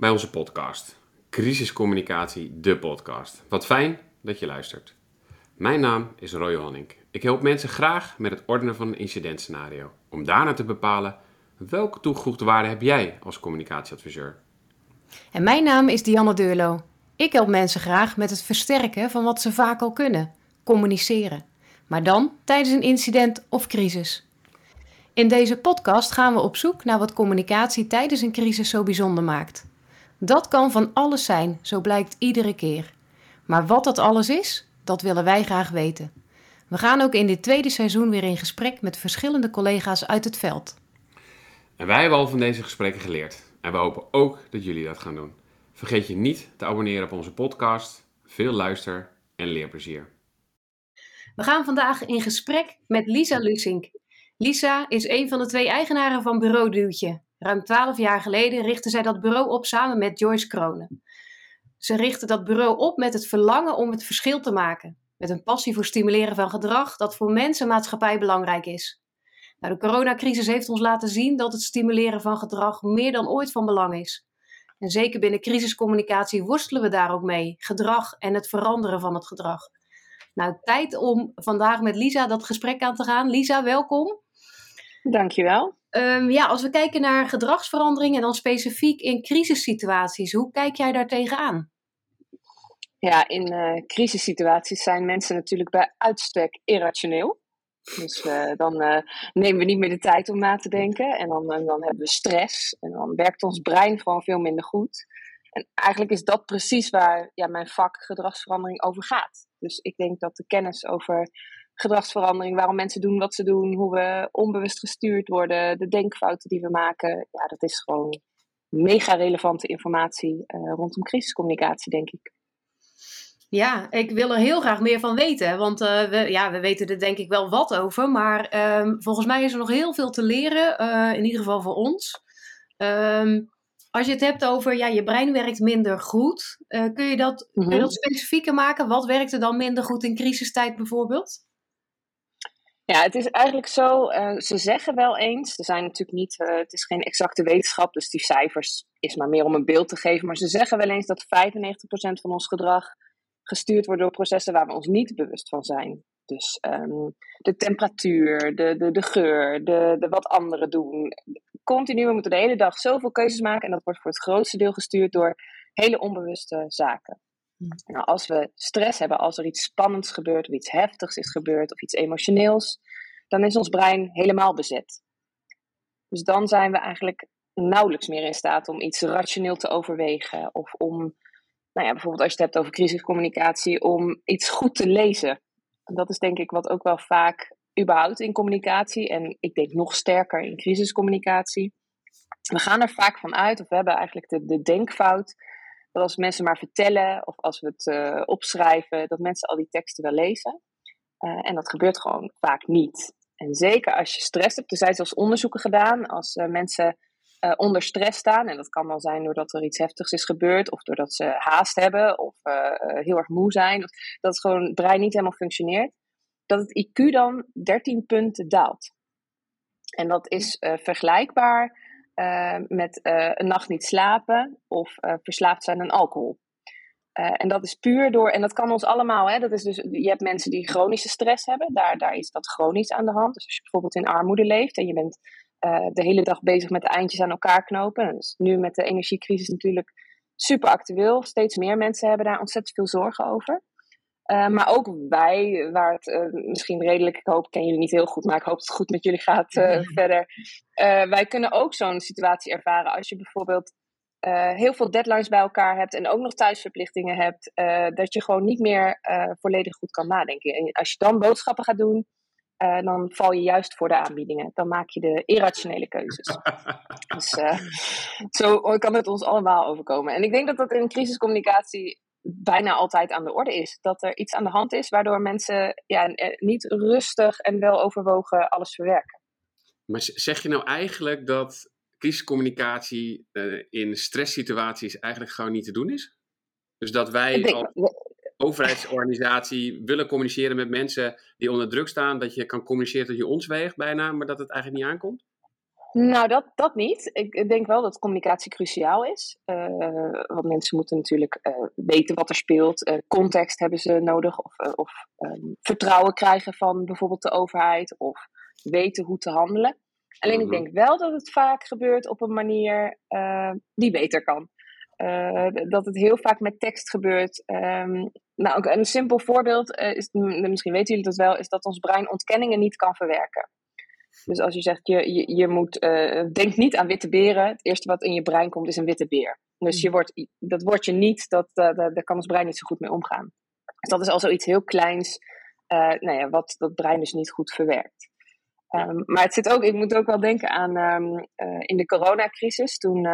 bij onze podcast. Crisiscommunicatie, de podcast. Wat fijn dat je luistert. Mijn naam is Roy Honink. Ik help mensen graag met het ordenen van een incidentscenario. Om daarna te bepalen welke toegevoegde waarde heb jij als communicatieadviseur. En mijn naam is Dianne Deurlo. Ik help mensen graag met het versterken van wat ze vaak al kunnen: communiceren. Maar dan tijdens een incident of crisis. In deze podcast gaan we op zoek naar wat communicatie tijdens een crisis zo bijzonder maakt. Dat kan van alles zijn, zo blijkt iedere keer. Maar wat dat alles is, dat willen wij graag weten. We gaan ook in dit tweede seizoen weer in gesprek met verschillende collega's uit het veld. En wij hebben al van deze gesprekken geleerd. En we hopen ook dat jullie dat gaan doen. Vergeet je niet te abonneren op onze podcast. Veel luister- en leerplezier. We gaan vandaag in gesprek met Lisa Lusink. Lisa is een van de twee eigenaren van Bureau Duwtje. Ruim twaalf jaar geleden richtte zij dat bureau op samen met Joyce Kronen. Ze richtte dat bureau op met het verlangen om het verschil te maken. Met een passie voor stimuleren van gedrag dat voor mensen en maatschappij belangrijk is. Nou, de coronacrisis heeft ons laten zien dat het stimuleren van gedrag meer dan ooit van belang is. En zeker binnen crisiscommunicatie worstelen we daar ook mee. Gedrag en het veranderen van het gedrag. Nou, tijd om vandaag met Lisa dat gesprek aan te gaan. Lisa, welkom. Dankjewel. Um, ja, als we kijken naar gedragsverandering en dan specifiek in crisissituaties, hoe kijk jij daar tegenaan? Ja, in uh, crisissituaties zijn mensen natuurlijk bij uitstek irrationeel. Dus uh, dan uh, nemen we niet meer de tijd om na te denken. En dan, dan hebben we stress. En dan werkt ons brein gewoon veel minder goed. En eigenlijk is dat precies waar ja, mijn vak gedragsverandering over gaat. Dus ik denk dat de kennis over gedragsverandering, waarom mensen doen wat ze doen, hoe we onbewust gestuurd worden, de denkfouten die we maken, ja, dat is gewoon mega relevante informatie uh, rondom crisiscommunicatie, denk ik. Ja, ik wil er heel graag meer van weten. Want uh, we, ja, we weten er denk ik wel wat over. Maar um, volgens mij is er nog heel veel te leren. Uh, in ieder geval voor ons. Um, als je het hebt over ja, je brein werkt minder goed. Uh, kun, je dat, mm -hmm. kun je dat specifieker maken? Wat werkt er dan minder goed in crisistijd bijvoorbeeld? Ja, het is eigenlijk zo, uh, ze zeggen wel eens, er zijn natuurlijk niet, uh, het is geen exacte wetenschap, dus die cijfers is maar meer om een beeld te geven, maar ze zeggen wel eens dat 95% van ons gedrag gestuurd wordt door processen waar we ons niet bewust van zijn. Dus um, de temperatuur, de, de, de geur, de, de wat anderen doen. Continu, we moeten de hele dag zoveel keuzes maken en dat wordt voor het grootste deel gestuurd door hele onbewuste zaken. Nou, als we stress hebben, als er iets spannends gebeurt, of iets heftigs is gebeurd, of iets emotioneels, dan is ons brein helemaal bezet. Dus dan zijn we eigenlijk nauwelijks meer in staat om iets rationeel te overwegen. Of om, nou ja, bijvoorbeeld als je het hebt over crisiscommunicatie, om iets goed te lezen. En dat is denk ik wat ook wel vaak überhaupt in communicatie, en ik denk nog sterker in crisiscommunicatie. We gaan er vaak van uit, of we hebben eigenlijk de, de denkfout dat als mensen maar vertellen of als we het uh, opschrijven, dat mensen al die teksten wel lezen. Uh, en dat gebeurt gewoon vaak niet. En zeker als je stress hebt, er zijn zelfs onderzoeken gedaan als uh, mensen onder stress staan. En dat kan dan zijn doordat er iets heftigs is gebeurd, of doordat ze haast hebben, of heel erg moe zijn, dat het gewoon brein niet helemaal functioneert. Dat het IQ dan 13 punten daalt. En dat is vergelijkbaar met uh, een nacht niet slapen of uh, verslaafd zijn aan alcohol. en dat is puur door, en dat kan ons allemaal, hè, dat is dus, je hebt mensen die chronische stress hebben, daar, daar is dat chronisch aan de hand. Dus als je bijvoorbeeld in armoede leeft en je bent de hele dag bezig met eindjes aan elkaar knopen, dus nu met de energiecrisis natuurlijk super actueel, steeds meer mensen hebben daar ontzettend veel zorgen over. Uh, maar ook wij, waar het uh, misschien redelijk, ik hoop, ik ken jullie niet heel goed, maar ik hoop dat het goed met jullie gaat uh, verder. wij kunnen ook zo'n situatie ervaren als je bijvoorbeeld heel veel deadlines bij elkaar hebt en ook nog thuisverplichtingen hebt, dat je gewoon niet meer volledig goed kan nadenken. En als je dan boodschappen gaat doen, dan val je juist voor de aanbiedingen. Dan maak je de irrationele keuzes. dus zo kan het ons allemaal overkomen. En ik denk dat dat in crisiscommunicatie bijna altijd aan de orde is. Dat er iets aan de hand is waardoor mensen ja, niet rustig en wel overwogen alles verwerken. Maar zeg je nou eigenlijk dat crisiscommunicatie uh, in stresssituaties eigenlijk gewoon niet te doen is? Dus dat wij denk, als overheidsorganisatie willen communiceren met mensen die onder druk staan, dat je kan communiceren tot je ons weegt bijna, maar dat het eigenlijk niet aankomt? Nou, dat, dat niet. Ik denk wel dat communicatie cruciaal is. Uh, want mensen moeten natuurlijk uh, weten wat er speelt. Uh, context hebben ze nodig. Of, of um, vertrouwen krijgen van bijvoorbeeld de overheid. Of weten hoe te handelen. Alleen mm -hmm. ik denk wel dat het vaak gebeurt op een manier die beter kan. dat het heel vaak met tekst gebeurt. Um, nou, een simpel voorbeeld, is, misschien weten jullie dat wel, is dat ons brein ontkenningen niet kan verwerken. Dus als je zegt, je, je, je moet, uh, denk niet aan witte beren. Het eerste wat in je brein komt is een witte beer. Dus je Hmm. wordt, dat woordje niet, dat, uh, daar kan ons brein niet zo goed mee omgaan. Dus dat is al zoiets heel kleins, uh, nou ja, wat dat brein dus niet goed verwerkt. Um, maar het zit ook, ik moet ook wel denken aan um, in de coronacrisis, toen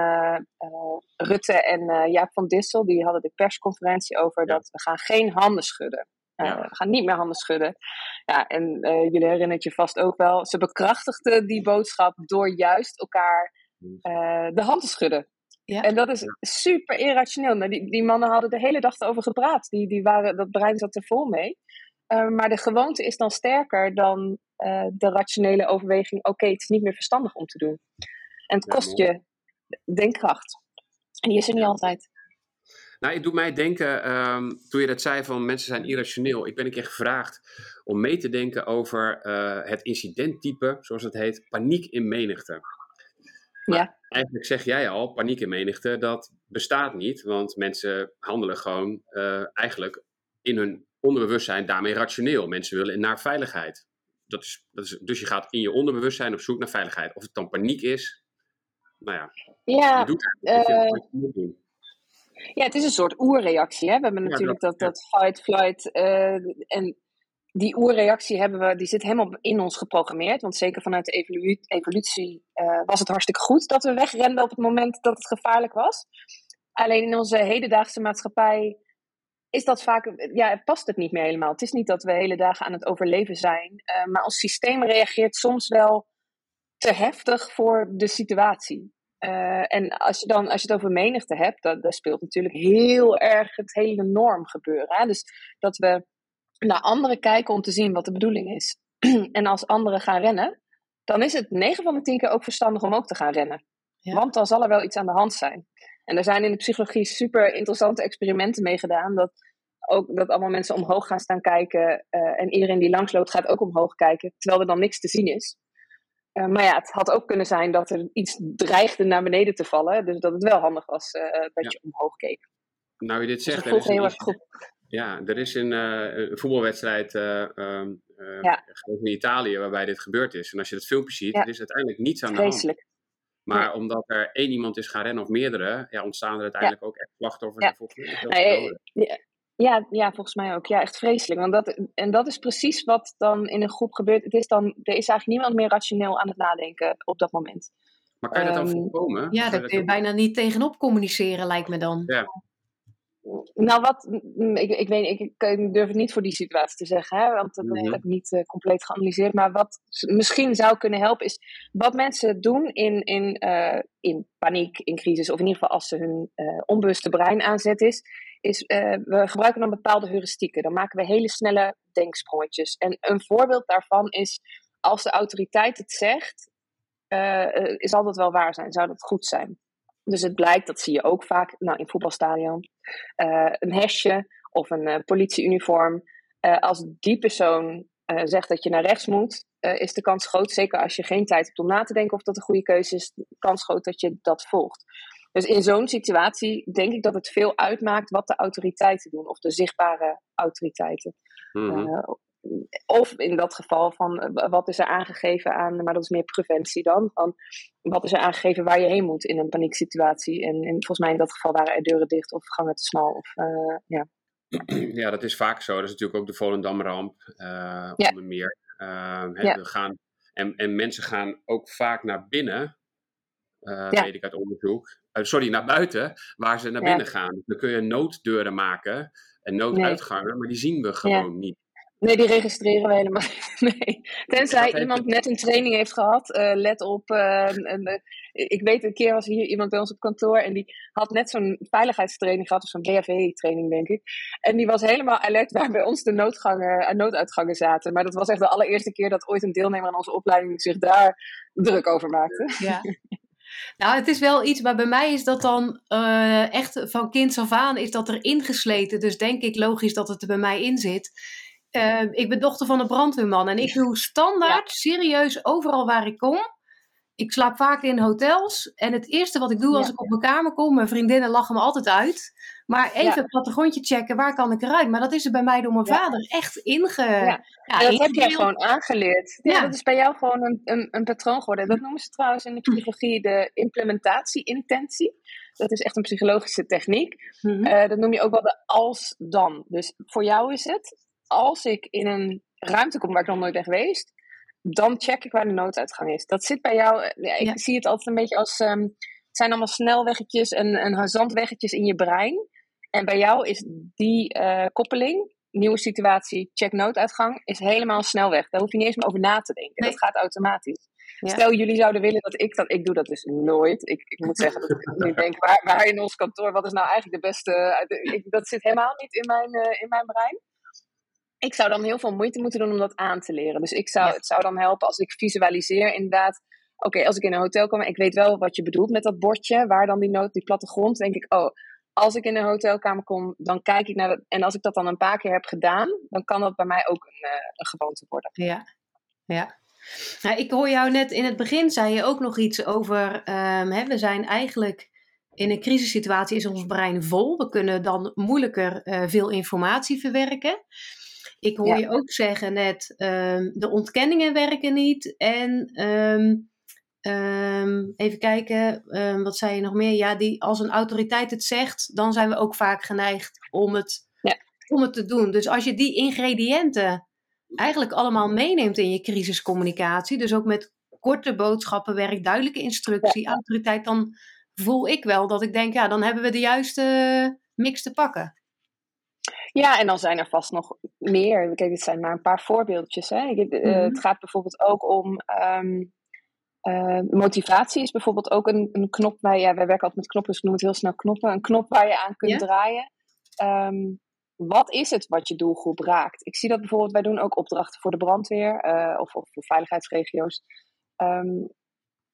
Rutte en Jaap van Dissel, die hadden de persconferentie over ja. dat we gaan geen handen schudden. Uh, ja. We gaan niet meer handen schudden. Ja, en uh, jullie herinneren je vast ook wel. Ze bekrachtigden die boodschap door juist elkaar uh, de hand te schudden. Ja. En dat is super irrationeel. Nou, die, die mannen hadden de hele dag erover gepraat. Die, die waren, dat brein zat er vol mee. maar de gewoonte is dan sterker dan de rationele overweging. Oké, okay, het is niet meer verstandig om te doen. En het kost je denkkracht. En die is er niet altijd. Nou, het doet mij denken, um, toen je dat zei van mensen zijn irrationeel. Ik ben een keer gevraagd om mee te denken over uh, het incidenttype, zoals het heet, paniek in menigte. Ja. Maar eigenlijk zeg jij al, paniek in menigte, dat bestaat niet. Want mensen handelen gewoon uh, eigenlijk in hun onderbewustzijn daarmee rationeel. Mensen willen naar veiligheid. Dat is, dat is, dus je gaat in je onderbewustzijn op zoek naar veiligheid. Of het dan paniek is, nou ja. Ja, je doet eigenlijk je moet doen. Ja, het is een soort oerreactie. Hè? We hebben natuurlijk dat, dat, dat fight, flight. Uh, en die oerreactie hebben we, die zit helemaal in ons geprogrammeerd. Want zeker vanuit de evolu evolutie uh, was het hartstikke goed dat we wegrenden op het moment dat het gevaarlijk was. Alleen in onze hedendaagse maatschappij is dat vaak, ja, past het niet meer helemaal. Het is niet dat we hele dagen aan het overleven zijn. Uh, maar ons systeem reageert soms wel te heftig voor de situatie. Uh, en als je dan als je het over menigte hebt, dat, dat speelt natuurlijk heel erg het hele norm gebeuren. Hè? Dus dat we naar anderen kijken om te zien wat de bedoeling is. en als anderen gaan rennen, dan is het 9 van de 10 keer ook verstandig om ook te gaan rennen. Ja. Want dan zal er wel iets aan de hand zijn. En er zijn in de psychologie super interessante experimenten mee gedaan. Dat, ook, dat allemaal mensen omhoog gaan staan kijken. Uh, en iedereen die langsloopt gaat ook omhoog kijken. Terwijl er dan niks te zien is. Uh, maar ja, het had ook kunnen zijn dat er iets dreigde naar beneden te vallen. Dus dat het wel handig was uh, dat ja. je omhoog keek. Nou, je dit zegt. Dus dat heel erg goed. Ja, er is een, uh, een voetbalwedstrijd um, ja. in Italië waarbij dit gebeurd is. En als je dat filmpje ziet, ja. er is uiteindelijk niets aan de hand. Maar ja. omdat er één iemand is gaan rennen of meerdere, ja, ontstaan er uiteindelijk ook echt slachtoffers. Ja. Volgens mij ja, ja, volgens mij ook. Ja, echt vreselijk. Want dat, en dat is precies wat dan in een groep gebeurt. Het is dan, er is eigenlijk niemand meer rationeel aan het nadenken op dat moment. Maar kan je dat dan um, voorkomen? Ja, daar kun je bijna niet tegenop communiceren, lijkt me dan. Ja. Nou, wat, ik, ik weet ik, ik durf het niet voor die situatie te zeggen, hè, want dat mm -hmm. heb ik niet uh, compleet geanalyseerd. Maar wat misschien zou kunnen helpen is wat mensen doen in, in, uh, in paniek, in crisis, of in ieder geval als ze hun uh, onbewuste brein aanzet is, is we gebruiken dan bepaalde heuristieken. Dan maken we hele snelle denksprongetjes. En een voorbeeld daarvan is als de autoriteit het zegt, is altijd wel waar zijn, zou dat goed zijn. Dus het blijkt, dat zie je ook vaak nou, in voetbalstadion, uh, een hesje of een uh, politieuniform. Uh, als die persoon zegt dat je naar rechts moet, is de kans groot, zeker als je geen tijd hebt om na te denken of dat een goede keuze is, de kans groot dat je dat volgt. Dus in zo'n situatie denk ik dat het veel uitmaakt wat de autoriteiten doen, of de zichtbare autoriteiten. Mm -hmm. Of in dat geval van wat is er aangegeven aan, maar dat is meer preventie dan, van wat is er aangegeven waar je heen moet in een panieksituatie. En, en volgens mij in dat geval waren er deuren dicht of gangen te smal. Of, uh, ja. ja, dat is vaak zo. Dat is natuurlijk ook de Volendamramp uh, ja. onder meer. Uh, ja. we gaan, en, en mensen gaan ook vaak naar binnen, ja. weet ik uit onderzoek. sorry, naar buiten, waar ze naar binnen gaan. Dan kun je nooddeuren maken en nooduitgangen, nee. maar die zien we gewoon niet. Nee, die registreren we helemaal niet. Nee. Tenzij iemand net een training heeft gehad. Uh, let op. Uh, een, ik weet, een keer was hier iemand bij ons op kantoor. En die had net zo'n veiligheidstraining gehad. Of zo'n BHV-training, denk ik. En die was helemaal alert waar bij ons de noodgangen, nooduitgangen zaten. Maar dat was echt de allereerste keer dat ooit een deelnemer aan onze opleiding zich daar druk over maakte. Ja. Nou, het is wel iets, maar bij mij is dat dan uh, echt van kinds af aan is dat er ingesleten. Dus denk ik logisch dat het er bij mij in zit. Uh, ik ben dochter van een brandweerman en ik doe standaard, serieus, overal waar ik kom. Ik slaap vaak in hotels en het eerste wat ik doe als ik op mijn kamer kom, mijn vriendinnen lachen me altijd uit. Maar even ja. het plattegrondje checken, waar kan ik eruit? Maar dat is er bij mij door mijn vader echt inge... Ja, ja dat heb jij gewoon aangeleerd. Ja, Dat is bij jou gewoon een, een, een patroon geworden. Dat noemen ze trouwens in de psychologie de implementatie-intentie. Dat is echt een psychologische techniek. Mm -hmm. uh, dat noem je ook wel de als-dan. Dus voor jou is het, als ik in een ruimte kom waar ik nog nooit ben geweest, dan check ik waar de nooduitgang is. Dat zit bij jou, ik zie het altijd een beetje als, um, het zijn allemaal snelweggetjes en, en zandweggetjes in je brein. En bij jou is die uh, koppeling, nieuwe situatie, check nooduitgang, is helemaal snelweg. Daar hoef je niet eens meer over na te denken. Nee. Dat gaat automatisch. Ja. Stel, jullie zouden willen dat ik dat. Ik doe dat dus nooit. Ik, ik moet zeggen dat ik nu denk, waar, waar in ons kantoor, wat is nou eigenlijk de beste. Ik, dat zit helemaal niet in mijn, uh, in mijn brein. Ik zou dan heel veel moeite moeten doen om dat aan te leren. Dus ik zou, ja. het zou dan helpen als ik visualiseer inderdaad. Oké, okay, als ik in een hotel kom, ik weet wel wat je bedoelt met dat bordje, waar dan die nood, die plattegrond, denk ik, oh, als ik in een hotelkamer kom, dan kijk ik naar dat. En als ik dat dan een paar keer heb gedaan, dan kan dat bij mij ook een, uh, een gewoonte worden. Ja, ja. Nou, ik hoor jou net in het begin, zei je ook nog iets over. Um, hè, we zijn eigenlijk in een crisissituatie, is ons brein vol. We kunnen dan moeilijker uh, veel informatie verwerken. Ik hoor ja. je ook zeggen net, um, de ontkenningen werken niet. En um, Um, even kijken, um, wat zei je nog meer? Ja, die, als een autoriteit het zegt, dan zijn we ook vaak geneigd om het, ja. om het te doen. Dus als je die ingrediënten eigenlijk allemaal meeneemt in je crisiscommunicatie, dus ook met korte boodschappen, werk, duidelijke instructie, ja. autoriteit, dan voel ik wel dat ik denk, ja, dan hebben we de juiste mix te pakken. Ja, en dan zijn er vast nog meer. Kijk, dit zijn maar een paar voorbeeldjes. Hè. Mm -hmm. uh, het gaat bijvoorbeeld ook om. Um, uh, motivatie is bijvoorbeeld ook een, een knop waar ja, wij werken altijd met knoppen, dus we noemen het heel snel knoppen. Een knop waar je aan kunt ja? draaien. Um, wat is het wat je doelgroep raakt? Ik zie dat bijvoorbeeld, wij doen ook opdrachten voor de brandweer uh, of, of, voor veiligheidsregio's. Um,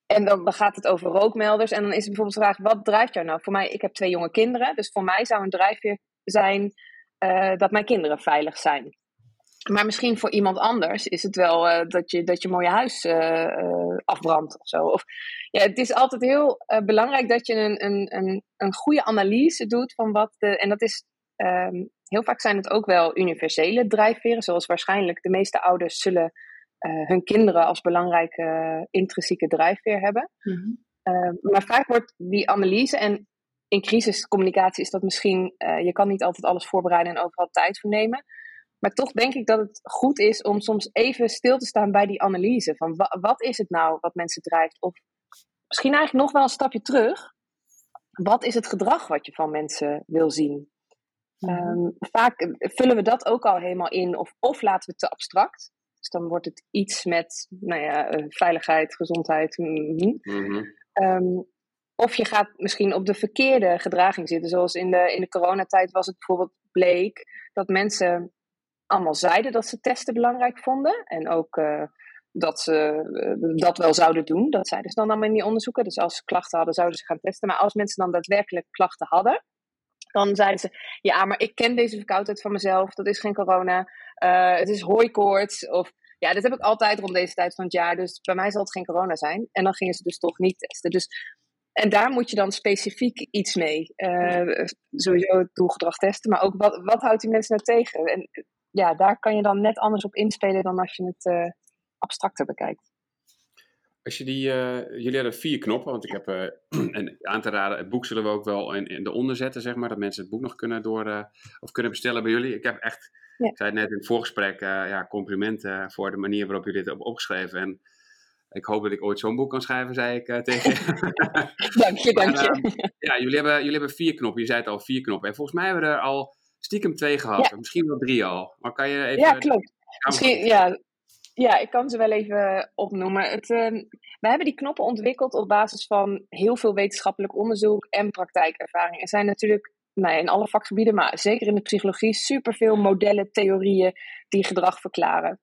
en dan, dan gaat het over rookmelders. En dan is het bijvoorbeeld de vraag: wat drijft jou nou? Voor mij, ik heb twee jonge kinderen. Dus voor mij zou een drijfveer zijn uh, dat mijn kinderen veilig zijn. Maar misschien voor iemand anders is het wel uh, dat, je, dat je mooie huis uh, uh, afbrandt of zo. Of, ja, het is altijd heel belangrijk dat je een, een, een, een goede analyse doet van wat de. En dat is. Um, heel vaak zijn het ook wel universele drijfveren, zoals waarschijnlijk de meeste ouders zullen hun kinderen als belangrijke intrinsieke drijfveer hebben. Mm -hmm. maar vaak wordt die analyse, en in crisiscommunicatie is dat misschien, je kan niet altijd alles voorbereiden en overal tijd voor nemen. Maar toch denk ik dat het goed is om soms even stil te staan bij die analyse. Van wa wat is het nou wat mensen drijft? Of misschien eigenlijk nog wel een stapje terug. Wat is het gedrag wat je van mensen wil zien? Mm. Um, vaak vullen we dat ook al helemaal in, of, of laten we het te abstract. Dus dan wordt het iets met nou ja, eh, veiligheid, gezondheid. Mm -hmm. um, of je gaat misschien op de verkeerde gedraging zitten. Zoals in de, in de coronatijd was het bijvoorbeeld bleek dat mensen allemaal zeiden dat ze testen belangrijk vonden. En ook uh, dat ze uh, dat wel zouden doen. Dat zeiden ze dan allemaal in die onderzoeken. Dus als ze klachten hadden, zouden ze gaan testen. Maar als mensen dan daadwerkelijk klachten hadden, dan zeiden ze: Ja, maar ik ken deze verkoudheid van mezelf. Dat is geen corona. Uh, het is hooikoorts. Of ja, dat heb ik altijd rond deze tijd van het jaar. Dus bij mij zal het geen corona zijn. En dan gingen ze dus toch niet testen. Dus en daar moet je dan specifiek iets mee. Uh, sowieso het doelgedrag testen, maar ook wat, wat houdt die mensen nou tegen? En ja, daar kan je dan net anders op inspelen dan als je het uh, abstracter bekijkt. Als je die, uh, jullie hadden vier knoppen, want ik heb, uh, en aan te raden, het boek zullen we ook wel in, in de onderzetten, zeg maar, dat mensen het boek nog kunnen door, of kunnen bestellen bij jullie. Ik heb echt, ja. ik zei het net in het voorgesprek, ja, complimenten voor de manier waarop jullie dit hebben opgeschreven. En ik hoop dat ik ooit zo'n boek kan schrijven, zei ik tegen dank je, dank je. ja, jullie hebben, jullie hebben vier knoppen, je zei het al, vier knoppen. En volgens mij hebben we er al stiekem twee gehad. Misschien wel drie al. Maar kan je even... Ja, klopt. Misschien, ja, ja, ik kan ze wel even opnoemen. Het, uh, we hebben die knoppen ontwikkeld op basis van heel veel wetenschappelijk onderzoek en praktijkervaring. Er zijn natuurlijk nou, in alle vakgebieden, maar zeker in de psychologie, superveel modellen, theorieën die gedrag verklaren.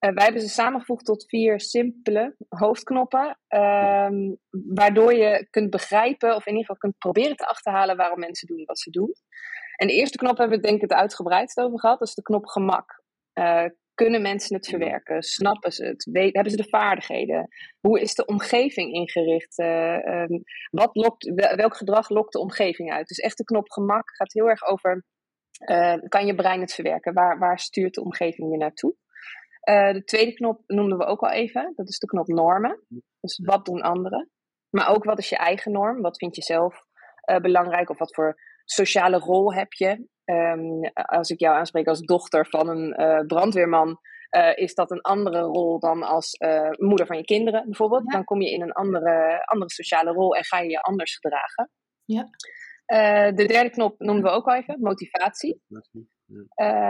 Uh, wij hebben ze samengevoegd tot vier simpele hoofdknoppen, ehm, waardoor je kunt begrijpen, of in ieder geval kunt proberen te achterhalen waarom mensen doen wat ze doen. En de eerste knop hebben we denk ik het uitgebreidst over gehad, dat is de knop gemak. Uh, kunnen mensen het verwerken? Snappen ze het? hebben ze de vaardigheden? Hoe is de omgeving ingericht? Uh, um, wat lokt, welk gedrag lokt de omgeving uit? Dus echt de knop gemak gaat heel erg over: uh, kan je brein het verwerken? Waar, waar stuurt de omgeving je naartoe? Uh, de tweede knop noemden we ook al even. Dat is de knop normen. Dus wat doen anderen? Maar ook wat is je eigen norm? Wat vind je zelf belangrijk? Of wat voor sociale rol heb je? Um, als ik jou aanspreek als dochter van een uh, brandweerman, uh, is dat een andere rol dan als uh, moeder van je kinderen bijvoorbeeld. Ja. Dan kom je in een andere, andere sociale rol en ga je je anders gedragen. Ja. de derde knop noemen we ook al even, motivatie.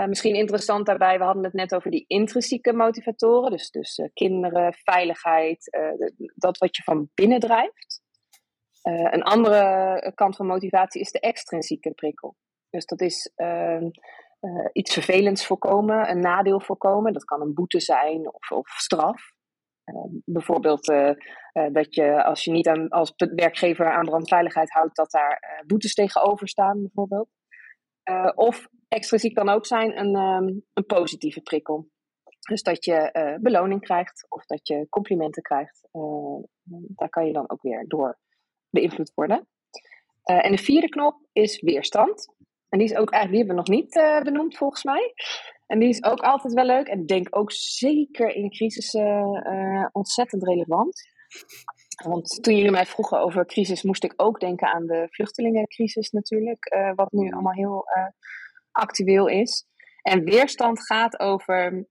Misschien interessant daarbij, we hadden het net over die intrinsieke motivatoren. Dus, dus kinderen, veiligheid, dat wat je van binnen drijft. Een andere kant van motivatie is de extrinsieke prikkel. Dus dat is uh, uh, iets vervelends voorkomen, een nadeel voorkomen. Dat kan een boete zijn of, of straf. Uh, bijvoorbeeld eh, eh, dat je als je niet aan, als werkgever aan brandveiligheid houdt, dat daar boetes tegenover staan, bijvoorbeeld. of extrinsiek kan ook zijn een, um, een positieve prikkel. Dus dat je beloning krijgt of dat je complimenten krijgt. daar kan je dan ook weer door beïnvloed worden. en de vierde knop is weerstand. En die is ook eigenlijk, die hebben we nog niet uh, benoemd volgens mij. En die is ook altijd wel leuk. En denk ook zeker in crisis uh, ontzettend relevant. Want toen jullie mij vroegen over crisis, moest ik ook denken aan de vluchtelingencrisis natuurlijk. Wat nu allemaal heel actueel is. En weerstand gaat over.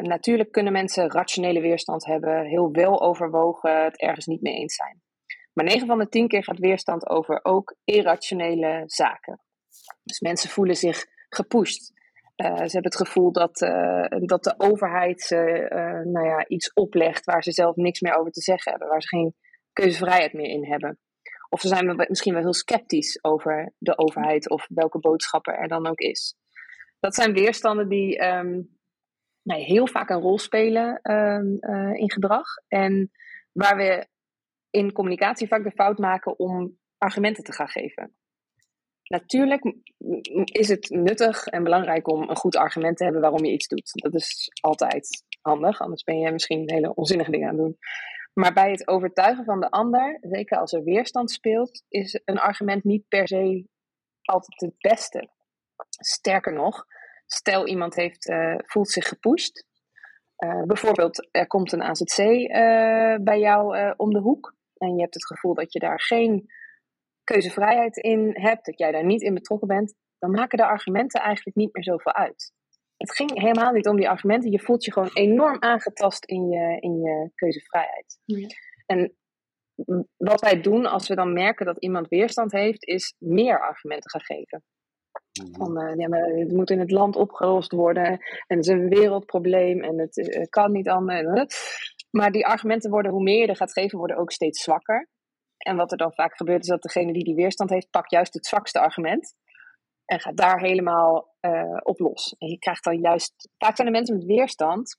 natuurlijk kunnen mensen rationele weerstand hebben, heel wel overwogen, het ergens niet mee eens zijn. Maar 9 van de 10 keer gaat weerstand over ook irrationele zaken. Dus mensen voelen zich gepusht. Uh, ze hebben het gevoel dat, uh, dat de overheid ze uh, nou ja, iets oplegt waar ze zelf niks meer over te zeggen hebben, waar ze geen keuzevrijheid meer in hebben. Of ze zijn misschien wel heel sceptisch over de overheid of welke boodschappen er dan ook is. Dat zijn weerstanden die um, nou, heel vaak een rol spelen um, in gedrag. En waar we in communicatie vaak de fout maken om argumenten te gaan geven. Natuurlijk is het nuttig en belangrijk om een goed argument te hebben waarom je iets doet. Dat is altijd handig, anders ben je misschien hele onzinnige dingen aan het doen. Maar bij het overtuigen van de ander, zeker als er weerstand speelt, is een argument niet per se altijd het beste. Sterker nog, stel iemand heeft, uh, voelt zich gepusht. Uh, bijvoorbeeld, er komt een AZC eh, bij jou om de hoek. En je hebt het gevoel dat je daar geen keuzevrijheid in hebt, dat jij daar niet in betrokken bent, dan maken de argumenten eigenlijk niet meer zoveel uit. Het ging helemaal niet om die argumenten. Je voelt je gewoon enorm aangetast in je, in je keuzevrijheid. Ja. En wat wij doen als we dan merken dat iemand weerstand heeft, is meer argumenten gaan geven. Mhm. Van, uh, ja, maar het moet in het land opgelost worden en het is een wereldprobleem en het uh, kan niet anders. Maar die argumenten worden, hoe meer je er gaat geven, worden ook steeds zwakker. En wat er dan vaak gebeurt, is dat degene die die weerstand heeft, pakt juist het zwakste argument. En gaat daar helemaal uh, op los. En je krijgt dan juist. Vaak zijn de mensen met weerstand.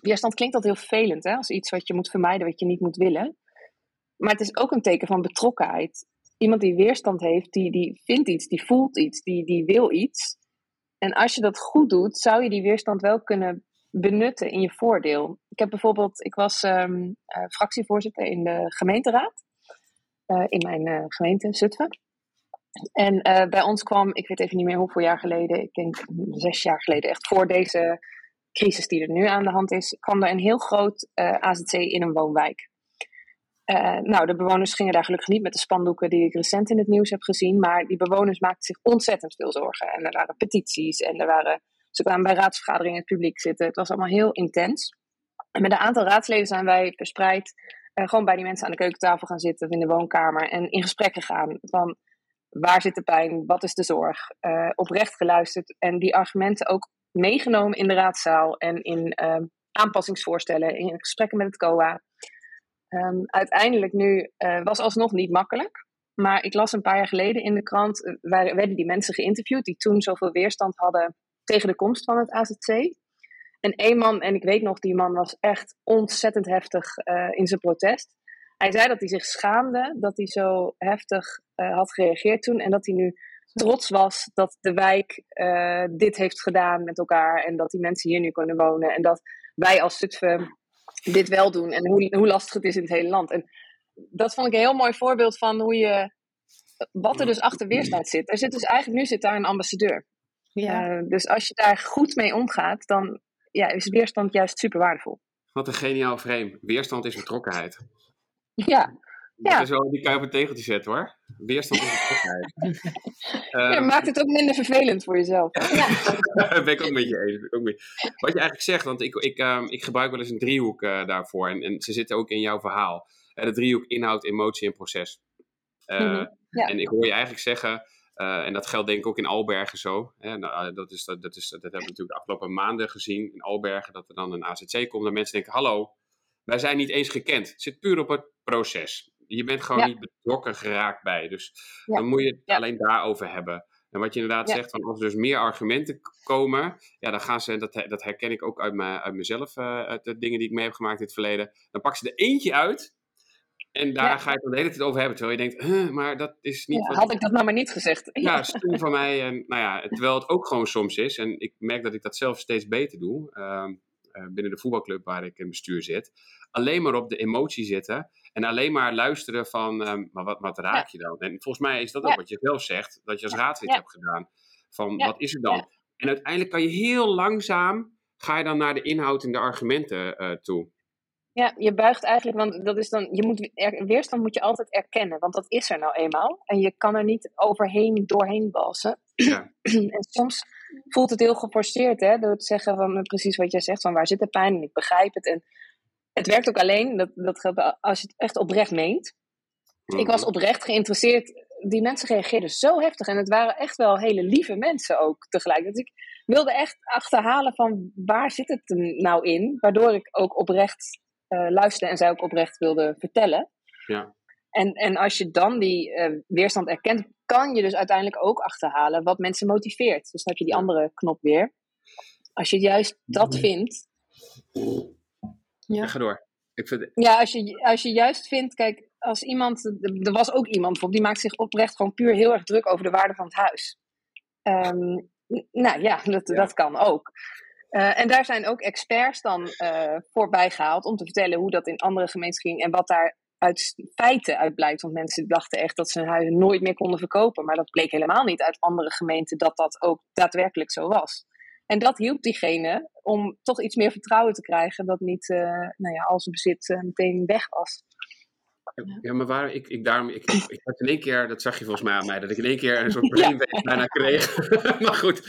Weerstand klinkt altijd heel vervelend, hè? als iets wat je moet vermijden, wat je niet moet willen. Maar het is ook een teken van betrokkenheid. Iemand die weerstand heeft, die, die vindt iets, die voelt iets, die, die wil iets. En als je dat goed doet, zou je die weerstand wel kunnen benutten in je voordeel. Ik heb bijvoorbeeld, ik was um, uh, fractievoorzitter in de gemeenteraad. Eh, in mijn uh, gemeente, Zutphen. En eh, bij ons kwam, ik weet even niet meer hoeveel jaar geleden, ik denk zes jaar geleden, echt voor deze crisis die er nu aan de hand is, kwam er een heel groot AZC in een woonwijk. nou, de bewoners gingen daar gelukkig niet met de spandoeken die ik recent in het nieuws heb gezien, maar die bewoners maakten zich ontzettend veel zorgen. En er waren petities en er waren, ze kwamen bij raadsvergaderingen in het publiek zitten. Het was allemaal heel intens. En met een aantal raadsleden zijn wij verspreid uh, gewoon bij die mensen aan de keukentafel gaan zitten of in de woonkamer en in gesprek gaan van waar zit de pijn, wat is de zorg, uh, oprecht geluisterd en die argumenten ook meegenomen in de raadzaal en in uh, aanpassingsvoorstellen, in gesprekken met het COA. Um, uiteindelijk nu uh, was alsnog niet makkelijk. Maar ik las een paar jaar geleden in de krant, werden die mensen geïnterviewd die toen zoveel weerstand hadden tegen de komst van het AZC. En één man, en ik weet nog, die man was echt ontzettend heftig uh, in zijn protest. Hij zei dat hij zich schaamde dat hij zo heftig uh, had gereageerd toen. En dat hij nu trots was dat de wijk uh, dit heeft gedaan met elkaar. En dat die mensen hier nu kunnen wonen. En dat wij als Zutphen dit wel doen. En hoe, hoe lastig het is in het hele land. En dat vond ik een heel mooi voorbeeld van hoe je. Wat er dus achter weerstand zit. Er zit dus eigenlijk nu zit daar een ambassadeur. Ja. Uh, dus als je daar goed mee omgaat, dan ja, is weerstand juist super waardevol. Wat een geniaal frame. Weerstand is betrokkenheid. Ja. Dat ja. is wel, die kan je op een tegeltje zetten hoor. Weerstand is betrokkenheid. ja, maakt het ook minder vervelend voor jezelf. Ja. ben ik ook met je eens. Wat je eigenlijk zegt, want ik, ik, um, ik gebruik wel eens een driehoek uh, daarvoor. En, en, ze zitten ook in jouw verhaal. Uh, de driehoek inhoud, emotie en proces. Ja. En ik hoor je eigenlijk zeggen, uh, en dat geldt denk ik ook in Albergen zo. Hè? Nou, dat, is, dat, dat, is, dat hebben we natuurlijk de afgelopen maanden gezien in Albergen. Dat er dan een AZC komt en mensen denken, hallo, wij zijn niet eens gekend. Het zit puur op het proces. Je bent gewoon ja. niet betrokken geraakt bij. Dus ja. dan moet je het ja. alleen daarover hebben. En wat je inderdaad zegt, van als er dus meer argumenten komen, ja, dan gaan ze, dat, dat herken ik ook uit, me, uit mezelf, uh, uit de dingen die ik mee heb gemaakt in het verleden, dan pakken ze er eentje uit en daar ga je het de hele tijd over hebben. Terwijl je denkt, huh, maar dat is niet... Ja, had ik dat nou maar niet gezegd. Ja, stom van mij. En, nou ja, terwijl het ook gewoon soms is. En ik merk dat ik dat zelf steeds beter doe. Uh, uh, binnen de voetbalclub waar ik in bestuur zit. Alleen maar op de emotie zitten. En alleen maar luisteren van, um, maar wat, wat raak je dan? En volgens mij is dat ook wat je zelf zegt. Dat je als raadslid hebt gedaan. Van, wat is er dan? En uiteindelijk kan je heel langzaam... Ga je dan naar de inhoud en de argumenten uh, toe. Ja, je buigt eigenlijk, want dat is dan, je moet, er, weerstand moet je altijd erkennen, want dat is er nou eenmaal. En je kan er niet overheen, doorheen balsen. Ja. en soms voelt het heel geforceerd, hè, door te zeggen van precies wat jij zegt, van waar zit de pijn en ik begrijp het. En het werkt ook alleen, dat, dat geldt als je het echt oprecht meent. Ik was oprecht geïnteresseerd, die mensen reageerden zo heftig en het waren echt wel hele lieve mensen ook tegelijk. Dus ik wilde echt achterhalen van waar zit het nou in, waardoor ik ook oprecht uh, luisterde en zij ook oprecht wilde vertellen. Ja. En, en als je dan die uh, weerstand erkent, kan je dus uiteindelijk ook achterhalen wat mensen motiveert. Dus dan heb je die andere knop weer. Als je juist dat vindt. Ja, ga door. Ik vind... Ja, als je, als je juist vindt, kijk, als iemand, er was ook iemand bijvoorbeeld, die maakt zich oprecht gewoon puur heel erg druk over de waarde van het huis. Um, nou ja, dat, ja. dat kan ook. Uh, en daar zijn ook experts dan uh, voorbij gehaald om te vertellen hoe dat in andere gemeentes ging en wat daar uit feiten uit blijkt. Want mensen dachten echt dat ze hun huizen nooit meer konden verkopen. Maar dat bleek helemaal niet uit andere gemeenten dat dat ook daadwerkelijk zo was. En dat hielp diegene om toch iets meer vertrouwen te krijgen dat niet uh, nou ja, al zijn bezit meteen weg was. Ja, maar waar ik, ik daarom, ik, ik, had in één keer, dat zag je volgens mij aan mij, dat ik in één keer een soort brainwave ja. bijna kreeg. maar goed,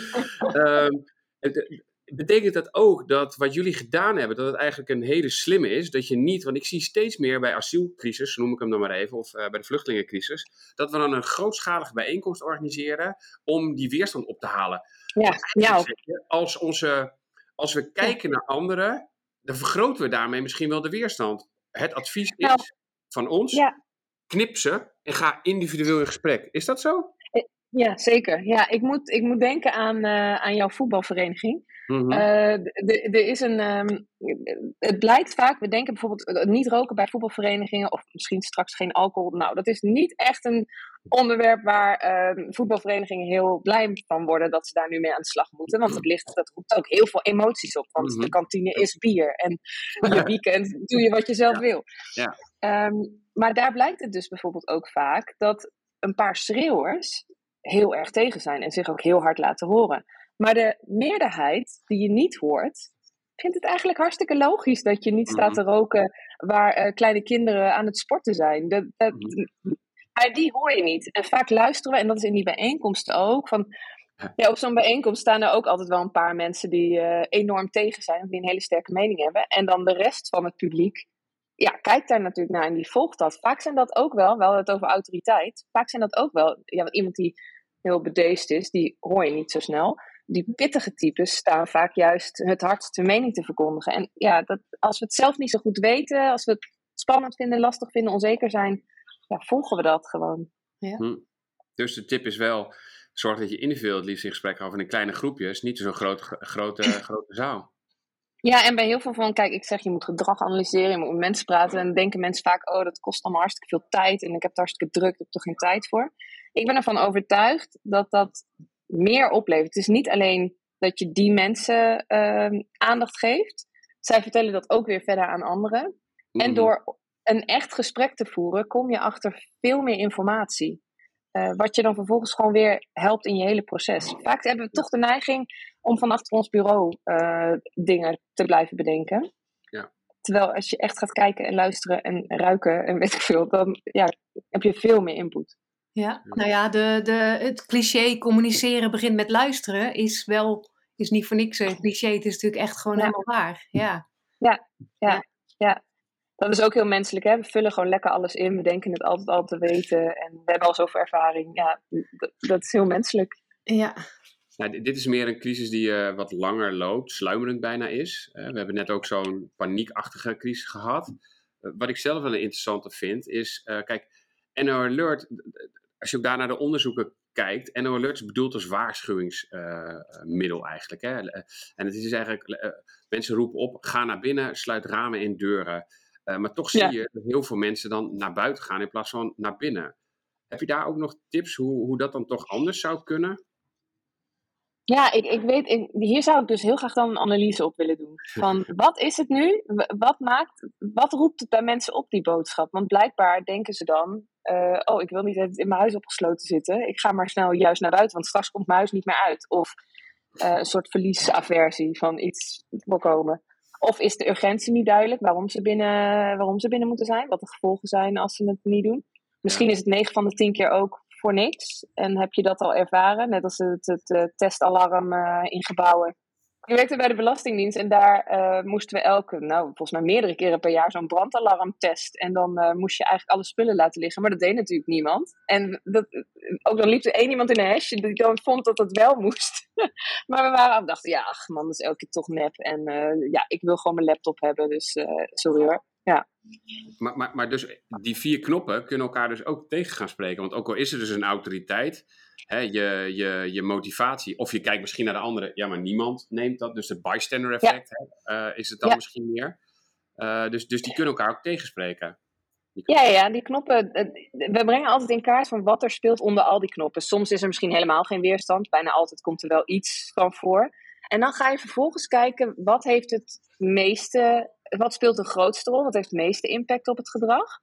um, het, betekent dat ook dat wat jullie gedaan hebben, dat het eigenlijk een hele slimme is. Dat je niet, want ik zie steeds meer bij asielcrisis, noem ik hem dan maar even, of uh, bij de vluchtelingencrisis, dat we dan een grootschalige bijeenkomst organiseren om die weerstand op te halen. Ja, ja. Als, onze, als we kijken naar anderen, dan vergroten we daarmee misschien wel de weerstand. Het advies is nou, van ons, knip ze en ga individueel in gesprek. Is dat zo? Ja, zeker. Ja, ik moet, ik moet denken aan, uh, aan jouw voetbalvereniging. Uh, er is een. Um, het blijkt vaak, we denken bijvoorbeeld niet roken bij voetbalverenigingen of misschien straks geen alcohol. Nou, dat is niet echt een onderwerp waar uh, voetbalverenigingen heel blij van worden dat ze daar nu mee aan de slag moeten. Want het ligt, dat roept ook heel veel emoties op. Want mm-hmm. de kantine is bier en je weekend doe je wat je zelf ja. wil. Ja. Um, maar daar blijkt het dus bijvoorbeeld ook vaak dat een paar schreeuwers heel erg tegen zijn en zich ook heel hard laten horen. Maar de meerderheid die je niet hoort, vindt het eigenlijk hartstikke logisch dat je niet staat te roken waar uh, kleine kinderen aan het sporten zijn. Dat, dat, maar die hoor je niet. En vaak luisteren we, en dat is in die bijeenkomsten ook, van ja, op zo'n bijeenkomst staan er ook altijd wel een paar mensen die uh, enorm tegen zijn, die een hele sterke mening hebben. En dan de rest van het publiek, ja, kijkt daar natuurlijk naar en die volgt dat. Vaak zijn dat ook wel, wel het over autoriteit, vaak zijn dat ook wel ja, iemand die heel bedeesd is, die hoor je niet zo snel. Die pittige types staan vaak juist het hardste mening te verkondigen. En ja, dat, als we het zelf niet zo goed weten, als we het spannend vinden, lastig vinden, onzeker zijn, ja, volgen we dat gewoon. Ja. Hm. Dus de tip is wel, zorg dat je individueel het liefst in gesprek houdt in kleine groepjes, niet zo'n grote, grote, grote zaal. Ja, en bij heel veel van, kijk, ik zeg je moet gedrag analyseren, je moet met mensen praten. En denken mensen vaak, oh, dat kost allemaal hartstikke veel tijd en ik heb het hartstikke druk, ik heb er geen tijd voor. Ik ben ervan overtuigd dat dat meer oplevert. Het is niet alleen dat je die mensen uh, aandacht geeft, zij vertellen dat ook weer verder aan anderen. En mhm. door een echt gesprek te voeren, kom je achter veel meer informatie. Uh, wat je dan vervolgens gewoon weer helpt in je hele proces. Vaak hebben we toch de neiging om van achter ons bureau uh, dingen te blijven bedenken. Ja. Terwijl als je echt gaat kijken en luisteren en ruiken en weet ik veel, dan ja, heb je veel meer input. Ja, nou ja, de, de, het cliché communiceren begint met luisteren is wel, is niet voor niks een cliché. Het is natuurlijk echt gewoon helemaal waar. Ja. Ja, ja, ja. Dat is ook heel menselijk. Hè? We vullen gewoon lekker alles in. We denken het altijd al te weten. En we hebben al zoveel ervaring. Ja, dat, is heel menselijk. Ja. Nou, dit is meer een crisis die uh, wat langer loopt, sluimerend bijna is. Uh, we hebben net ook zo'n paniekachtige crisis gehad. Uh, wat ik zelf wel een interessante vind, is, kijk, NO Alert, als je ook daar naar de onderzoeken kijkt, NO Alert is bedoeld als waarschuwingsmiddel eigenlijk. Hè? En het is eigenlijk, mensen roepen op, ga naar binnen, sluit ramen en deuren. Maar toch zie je dat heel veel mensen dan naar buiten gaan in plaats van naar binnen. Heb je daar ook nog tips hoe, hoe dat dan toch anders zou kunnen? Ja, ik, ik weet, hier zou ik dus heel graag dan een analyse op willen doen. Van wat is het nu? Wat maakt, wat roept het bij mensen op, die boodschap? Want blijkbaar denken ze dan, uh, oh, ik wil niet in mijn huis opgesloten zitten. Ik ga maar snel juist naar buiten, want straks komt mijn huis niet meer uit. Of uh, een soort verliesaversie van iets voorkomen. Of is de urgentie niet duidelijk waarom ze, binnen, waarom ze binnen moeten zijn? Wat de gevolgen zijn als ze het niet doen? Misschien is het 9 van de 10 keer ook voor niks. En heb je dat al ervaren, net als het, het, het testalarm uh, in gebouwen. Ik werkte bij de Belastingdienst en daar uh, moesten we elke, nou volgens mij meerdere keren per jaar, zo'n brandalarm test. En dan uh, moest je eigenlijk alle spullen laten liggen, maar dat deed natuurlijk niemand. En dat, ook dan liep er één iemand in een hesje die dan vond dat het wel moest. maar we waren dachten, ja, ach man, dat is elke keer toch nep. En ja, ik wil gewoon mijn laptop hebben, dus sorry hoor. Ja. Maar, maar, maar dus die vier knoppen kunnen elkaar dus ook tegen gaan spreken. Want ook al is er dus een autoriteit, hè, je, je, je motivatie, of je kijkt misschien naar de andere, ja, maar niemand neemt dat. Dus het bystander effect hè, uh, is het dan misschien meer. Uh, dus, dus die kunnen elkaar ook tegenspreken. Ja, ja, die knoppen. We brengen altijd in kaart van wat er speelt onder al die knoppen. Soms is er misschien helemaal geen weerstand. Bijna altijd komt er wel iets van voor. En dan ga je vervolgens kijken wat heeft het meeste wat speelt de grootste rol? Wat heeft de meeste impact op het gedrag?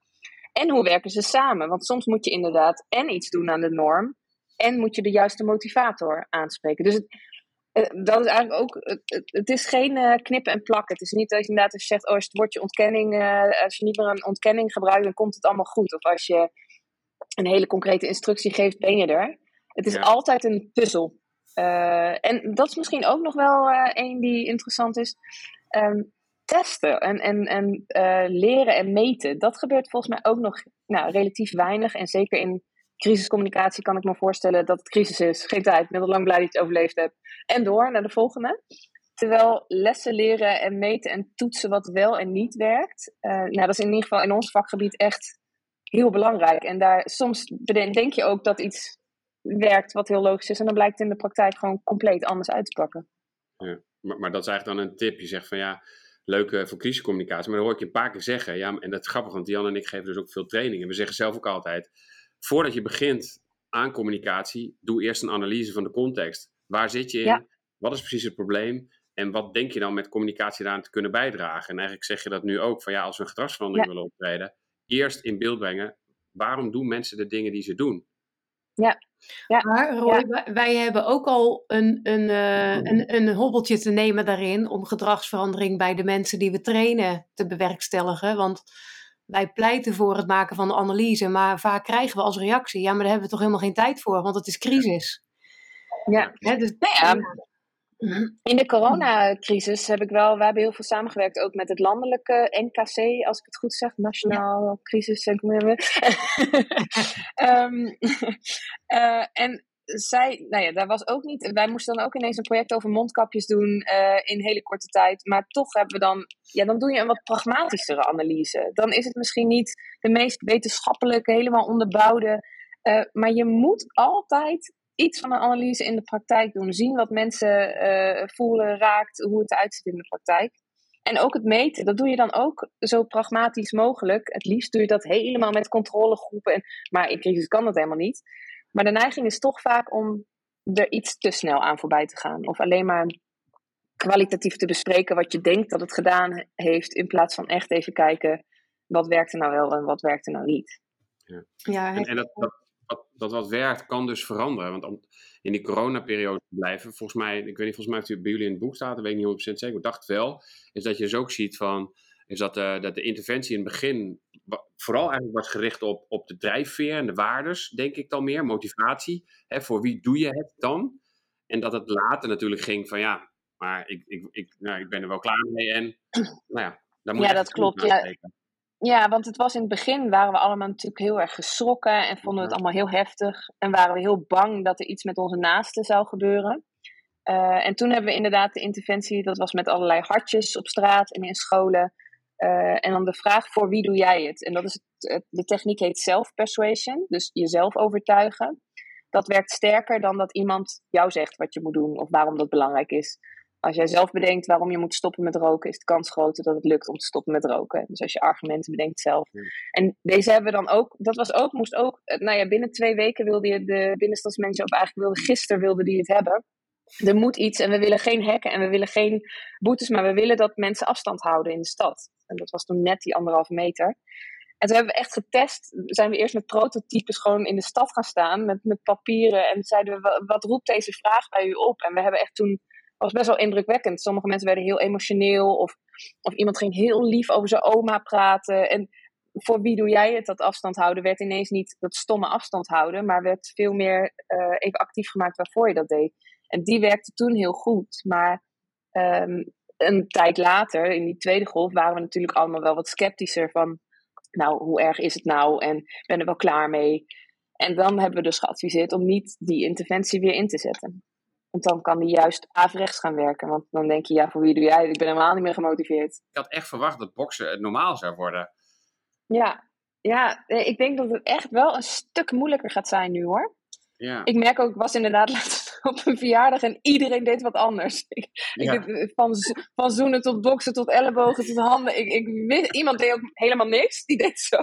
En hoe werken ze samen? Want soms moet je inderdaad en iets doen aan de norm, en moet je de juiste motivator aanspreken. Dus het, eh, dat is eigenlijk ook, het, het is geen uh, knippen en plakken. Het is niet dat je inderdaad als je zegt, oh, als het woordje ontkenning, uh, als je niet meer een ontkenning gebruikt, dan komt het allemaal goed. Of als je een hele concrete instructie geeft, ben je er. Het is altijd een puzzel. en dat is misschien ook nog wel een die interessant is. Um, testen en, en, en leren en meten. Dat gebeurt volgens mij ook nog nou, relatief weinig. En zeker in crisiscommunicatie kan ik me voorstellen dat het crisis is. Geen tijd, middellang blij dat je het overleefd hebt. En door naar de volgende. Terwijl lessen leren en meten en toetsen wat wel en niet werkt. Uh, nou, dat is in ieder geval in ons vakgebied echt heel belangrijk. En daar soms denk je ook dat iets werkt wat heel logisch is. En dan blijkt in de praktijk gewoon compleet anders uit te pakken. Ja, maar, maar dat is eigenlijk dan een tip. Je zegt van ja, leuke voor crisiscommunicatie. Maar dan hoor ik je een paar keer zeggen. Ja, en dat is grappig, want Jan en ik geven dus ook veel trainingen. We zeggen zelf ook altijd: voordat je begint aan communicatie, doe eerst een analyse van de context. Waar zit je in? Wat is precies het probleem? En wat denk je dan met communicatie daaraan te kunnen bijdragen? En eigenlijk zeg je dat nu ook: van ja, als we een gedragsverandering willen optreden, eerst in beeld brengen. Waarom doen mensen de dingen die ze doen? Ja. Ja. Maar Roy, wij hebben ook al een, een, uh, een, een hobbeltje te nemen daarin om gedragsverandering bij de mensen die we trainen te bewerkstelligen. Want wij pleiten voor het maken van de analyse, maar vaak krijgen we als reactie: ja, maar daar hebben we toch helemaal geen tijd voor, want het is crisis. Ja, dus, ja. In de coronacrisis heb ik wel, we hebben heel veel samengewerkt ook met het landelijke NKC, als ik het goed zeg, Nationaal Crisis. um, uh, en zij, nou ja, daar was ook niet. Wij moesten dan ook ineens een project over mondkapjes doen uh, in hele korte tijd. Maar toch hebben we dan, ja, dan doe je een wat pragmatischere analyse. Dan is het misschien niet de meest wetenschappelijke, helemaal onderbouwde. Uh, maar je moet altijd iets van een analyse in de praktijk doen. Zien wat mensen uh, voelen, raakt, hoe het eruit ziet in de praktijk. En ook het meten, dat doe je dan ook zo pragmatisch mogelijk. Het liefst doe je dat helemaal met controlegroepen. En, maar in crisis kan dat helemaal niet. Maar de neiging is toch vaak om er iets te snel aan voorbij te gaan. Of alleen maar kwalitatief te bespreken wat je denkt dat het gedaan heeft. In plaats van echt even kijken wat werkt er nou wel en wat werkt er nou niet. Ja, ja en, en dat, dat, dat, wat werkt kan dus veranderen. Want om in die coronaperiode te blijven, volgens mij, ik weet niet, volgens mij heeft u bij jullie in het boek staat, dat weet ik niet 100% zeker, ik dacht wel, is dat je dus ook ziet van, is dat, uh, dat de interventie in het begin vooral eigenlijk wordt gericht op, op de drijfveer en de waardes, denk ik dan meer, motivatie. Hè, voor wie doe je het dan? En dat het later natuurlijk ging van ja, maar ik, ik, ik, nou, ik ben er wel klaar mee en nou ja, dan moet Ja, dat klopt. Ja. ja, want het was in het begin waren we allemaal natuurlijk heel erg geschrokken en vonden we het allemaal heel heftig. En waren we heel bang dat er iets met onze naasten zou gebeuren. Uh, en toen hebben we inderdaad de interventie, dat was met allerlei hartjes op straat en in scholen. Uh, en dan de vraag voor wie doe jij het? En dat is het, de techniek heet self-persuasion, dus jezelf overtuigen. Dat werkt sterker dan dat iemand jou zegt wat je moet doen of waarom dat belangrijk is. Als jij zelf bedenkt waarom je moet stoppen met roken, is de kans groter dat het lukt om te stoppen met roken. Dus als je argumenten bedenkt zelf. En deze hebben we dan ook, dat was ook, moest ook, eh, nou ja, binnen twee weken wilde je de binnenstadsmensen, of eigenlijk wilde gisteren wilde die het hebben er moet iets en we willen geen hekken en we willen geen boetes, maar we willen dat mensen afstand houden in de stad. En dat was toen net die anderhalve meter. En toen hebben we echt getest, zijn we eerst met prototypes gewoon in de stad gaan staan, met, met papieren. En zeiden we, wat roept deze vraag bij u op? En we hebben echt toen, was best wel indrukwekkend. Sommige mensen werden heel emotioneel of, of iemand ging heel lief over zijn oma praten. En voor wie doe jij het, dat afstand houden, werd ineens niet dat stomme afstand houden, maar werd veel meer uh, even actief gemaakt waarvoor je dat deed. En die werkte toen heel goed. Maar um, een tijd later, in die tweede golf, waren we natuurlijk allemaal wel wat sceptischer van, nou, hoe erg is het nou en ben er wel klaar mee? En dan hebben we dus geadviseerd om niet die interventie weer in te zetten. Want dan kan die juist averechts gaan werken. Want dan denk je, ja, voor wie doe jij? Ik ben helemaal niet meer gemotiveerd. Ik had echt verwacht dat boksen het normaal zou worden. Ja, ja, ik denk dat het echt wel een stuk moeilijker gaat zijn nu hoor. Ja. Ik merk ook, ik was inderdaad laatst op een verjaardag en iedereen deed wat anders. Ik, ik van, van zoenen tot boksen tot ellebogen tot handen. Ik, ik, iemand deed ook helemaal niks, die deed zo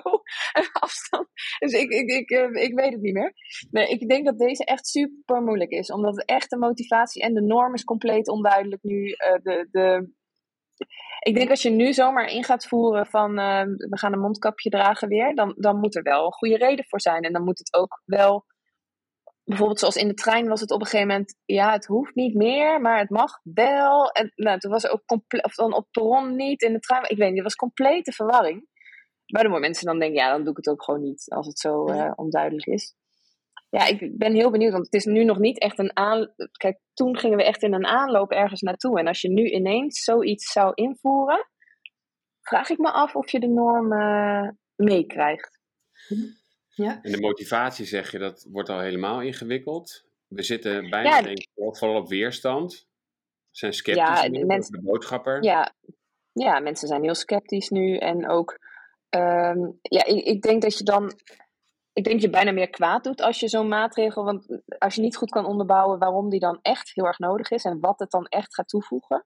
afstand. Dus ik, ik, ik, eh, ik weet het niet meer. Nee, ik denk dat deze echt super moeilijk is, omdat het echt de motivatie en de norm is compleet onduidelijk nu. Uh, de, de, ik denk als je nu zomaar in gaat voeren van uh, we gaan een mondkapje dragen weer, dan, dan moet er wel een goede reden voor zijn. En dan moet het ook wel bijvoorbeeld zoals in de trein was het op een gegeven moment, ja, het hoeft niet meer, maar het mag wel. En nou, toen was het ook compleet, of dan op perron niet, in de trein, ik weet niet, het was complete verwarring. Waardoor mensen dan denken, ja, dan doe ik het ook gewoon niet, als het zo uh, onduidelijk is. Ja, ik ben heel benieuwd, want het is nu nog niet echt een aan. Kijk, toen gingen we echt in een aanloop ergens naartoe. En als je nu ineens zoiets zou invoeren, vraag ik me af of je de norm uh, meekrijgt. Ja. En de motivatie, zeg je, dat wordt al helemaal ingewikkeld. We zitten bijna, denk ik, vooral op weerstand. We zijn sceptisch ja, mensen, de boodschapper. Ja. ja, mensen zijn heel sceptisch nu. En ook, um, ja, ik, ik denk dat je dan ik denk dat je bijna meer kwaad doet als je zo'n maatregel, want als je niet goed kan onderbouwen waarom die dan echt heel erg nodig is en wat het dan echt gaat toevoegen,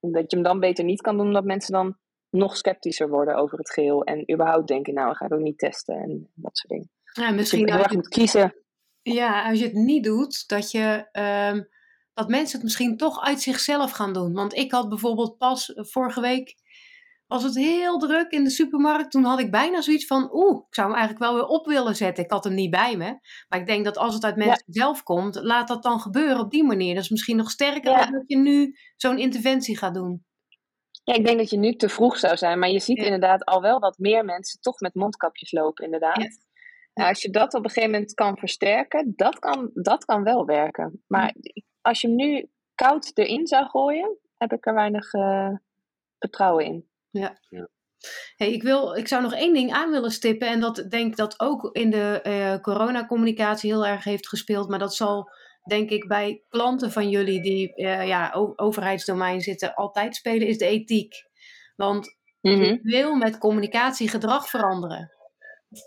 dat je hem dan beter niet kan doen, omdat mensen dan nog sceptischer worden over het geheel. En überhaupt denken, nou, ga ik ook niet testen en dat soort dingen. Ja, misschien dus je heel moet kiezen. Ja, als je het niet doet, dat, je, um, dat mensen het misschien toch uit zichzelf gaan doen. Want ik had bijvoorbeeld pas eh, vorige week, was het heel druk in de supermarkt. Toen had ik bijna zoiets van, oeh, ik zou hem eigenlijk wel weer op willen zetten. Ik had hem niet bij me. Maar ik denk dat als het uit mensen zelf komt, laat dat dan gebeuren op die manier. Dat is misschien nog sterker dan dat je nu zo'n interventie gaat doen. Ja, ik denk dat je nu te vroeg zou zijn, maar je ziet inderdaad al wel dat meer mensen toch met mondkapjes lopen, inderdaad. Ja. als je dat op een gegeven moment kan versterken, dat kan, dat kan wel werken. Maar als je hem nu koud erin zou gooien, heb ik er weinig uh, vertrouwen in. Ja. ja. Hey, ik, wil, ik zou nog één ding aan willen stippen. En dat denk dat ook in de uh, coronacommunicatie heel erg heeft gespeeld. Maar dat zal denk ik bij klanten van jullie die uh, ja, overheidsdomein zitten altijd spelen, is de ethiek. Want mm -hmm. wil met communicatie gedrag veranderen.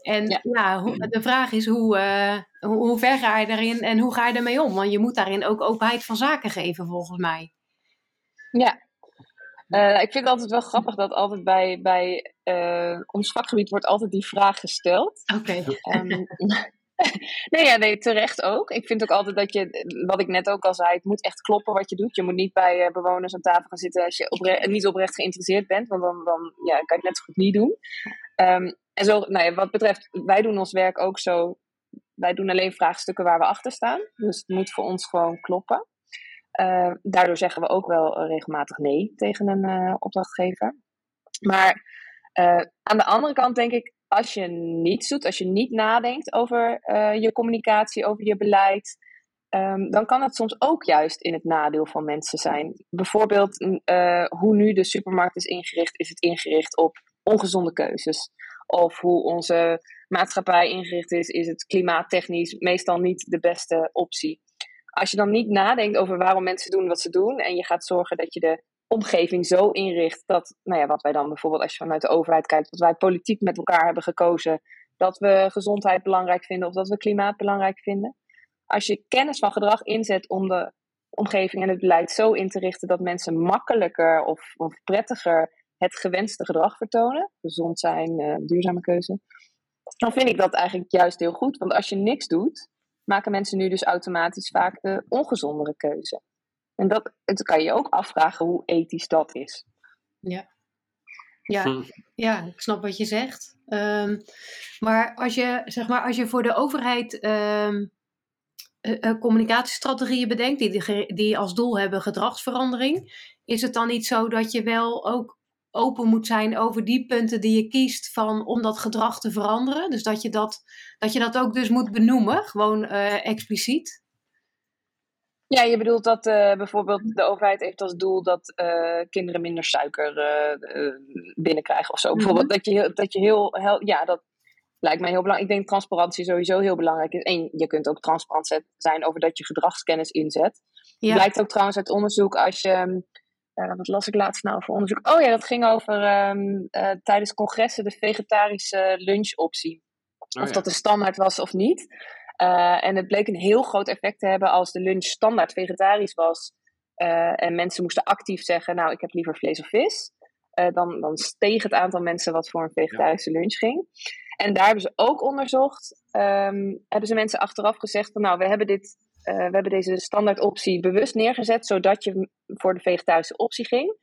En ja, ja de vraag is hoe, uh, hoe, hoe, ver ga je daarin en hoe ga je daarmee om? Want je moet daarin ook openheid van zaken geven, volgens mij. Ja, uh, ik vind het altijd wel grappig dat altijd bij, bij ons vakgebied wordt altijd die vraag gesteld. Oké. Okay. Um, nee, ja, nee, terecht ook. Ik vind ook altijd dat je, wat ik net ook al zei, het moet echt kloppen wat je doet. Je moet niet bij uh, bewoners aan tafel gaan zitten als je niet oprecht geïnteresseerd bent, want dan, dan ja, kan je het net zo goed niet doen. Um, en zo, nou ja, wat betreft, wij doen ons werk ook zo. Wij doen alleen vraagstukken waar we achter staan. Dus het moet voor ons gewoon kloppen. Uh, daardoor zeggen we ook wel regelmatig nee tegen een uh, opdrachtgever. Maar aan de andere kant denk ik, als je niets doet, als je niet nadenkt over je communicatie, over je beleid, um, dan kan dat soms ook juist in het nadeel van mensen zijn. Bijvoorbeeld hoe nu de supermarkt is ingericht, is het ingericht op ongezonde keuzes. Of hoe onze maatschappij ingericht is, is het klimaattechnisch meestal niet de beste optie als je dan niet nadenkt over waarom mensen doen wat ze doen en je gaat zorgen dat je de omgeving zo inricht dat, nou ja, wat wij dan bijvoorbeeld als je vanuit de overheid kijkt, wat wij politiek met elkaar hebben gekozen, dat we gezondheid belangrijk vinden of dat we klimaat belangrijk vinden. Als je kennis van gedrag inzet om de omgeving en het beleid zo in te richten dat mensen makkelijker of, of prettiger het gewenste gedrag vertonen, gezond zijn, uh, duurzame keuze, dan vind ik dat eigenlijk juist heel goed. Want als je niks doet, maken mensen nu dus automatisch vaak de ongezondere keuze. En dat, het kan je ook afvragen hoe ethisch dat is. Ja, ja, hm. ja ik snap wat je zegt. Um, maar, als je, zeg maar als je voor de overheid um, uh, communicatiestrategieën bedenkt, die, die als doel hebben gedragsverandering, is het dan niet zo dat je wel ook open moet zijn over die punten die je kiest van, om dat gedrag te veranderen. Dus dat je dat, dat, je dat ook dus moet benoemen, gewoon uh, expliciet. Ja, je bedoelt dat uh, bijvoorbeeld de overheid heeft als doel dat uh, kinderen minder suiker binnenkrijgen of zo. Mm -hmm. Bijvoorbeeld dat je, dat je heel, heel, ja, dat lijkt mij heel belangrijk. Ik denk transparantie sowieso heel belangrijk is. En je kunt ook transparant zijn over dat je gedragskennis inzet. Ja. Blijkt ook trouwens uit onderzoek als je uh, wat las ik laatst nou voor onderzoek? Oh ja, dat ging over um, uh, tijdens congressen de vegetarische lunchoptie. Oh, of ja. dat de standaard was of niet. Uh, en het bleek een heel groot effect te hebben als de lunch standaard vegetarisch was. en mensen moesten actief zeggen, nou ik heb liever vlees of vis. dan, dan steeg het aantal mensen wat voor een vegetarische lunch ging. En daar hebben ze ook onderzocht. Um, hebben ze mensen achteraf gezegd van nou we hebben dit we hebben deze standaard optie bewust neergezet, zodat je voor de vegetarische optie ging.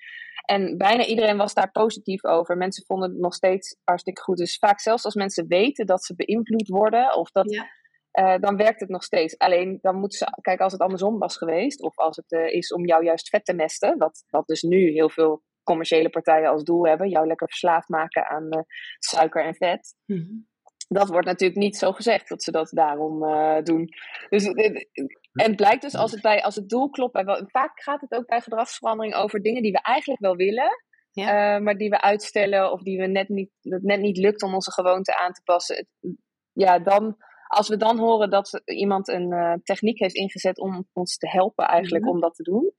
En bijna iedereen was daar positief over. Mensen vonden het nog steeds hartstikke goed. Dus vaak zelfs als mensen weten dat ze beïnvloed worden, of dat, ja. Uh, dan werkt het nog steeds. Alleen dan moeten ze, kijk, als het andersom was geweest, of als het uh, is om jou juist vet te mesten, wat, wat dus nu heel veel commerciële partijen als doel hebben, jou lekker verslaafd maken aan suiker en vet. Mm -hmm dat wordt natuurlijk niet zo gezegd dat ze dat daarom doen. Dus, eh, en het blijkt dus als het, bij, als het doel klopt, bij, vaak gaat het ook bij gedragsverandering over dingen die we eigenlijk wel willen, ja. maar die we uitstellen of die we net niet, dat net niet lukt om onze gewoonte aan te passen. Ja, dan, als we dan horen dat iemand een uh, techniek heeft ingezet om ons te helpen eigenlijk mm -hmm. om dat te doen,